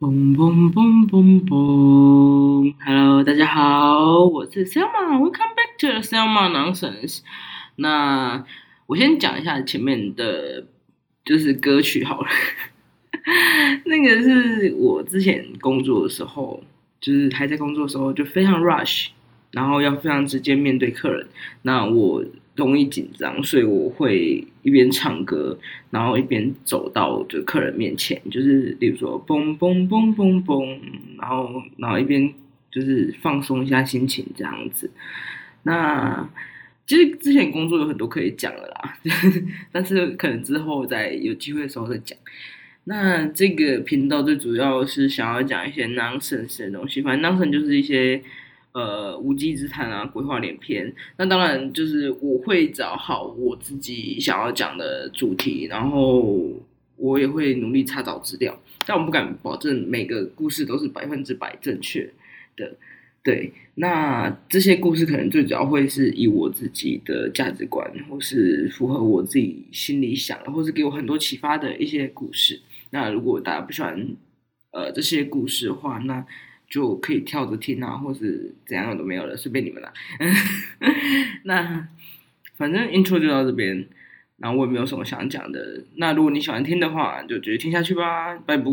嘣嘣嘣嘣嘣！Hello，大家好，我是 Selma，Welcome back to Selma Nonsense。那我先讲一下前面的，就是歌曲好了。那个是我之前工作的时候，就是还在工作的时候，就非常 rush，然后要非常直接面对客人。那我容易紧张，所以我会一边唱歌，然后一边走到就客人面前，就是比如说嘣嘣嘣嘣嘣，然后然后一边就是放松一下心情这样子。那其实之前工作有很多可以讲的啦，但是可能之后在有机会的时候再讲。那这个频道最主要是想要讲一些 nonsense 的东西，反正当事人就是一些。呃，无稽之谈啊，鬼话连篇。那当然就是我会找好我自己想要讲的主题，然后我也会努力查找资料，但我不敢保证每个故事都是百分之百正确的。对，那这些故事可能最主要会是以我自己的价值观，或是符合我自己心里想的，或是给我很多启发的一些故事。那如果大家不喜欢呃这些故事的话，那。就可以跳着听啊，或是怎样都没有了，随便你们啦。那反正 intro 就到这边，然后我也没有什么想讲的。那如果你喜欢听的话，就直接听下去吧，拜拜。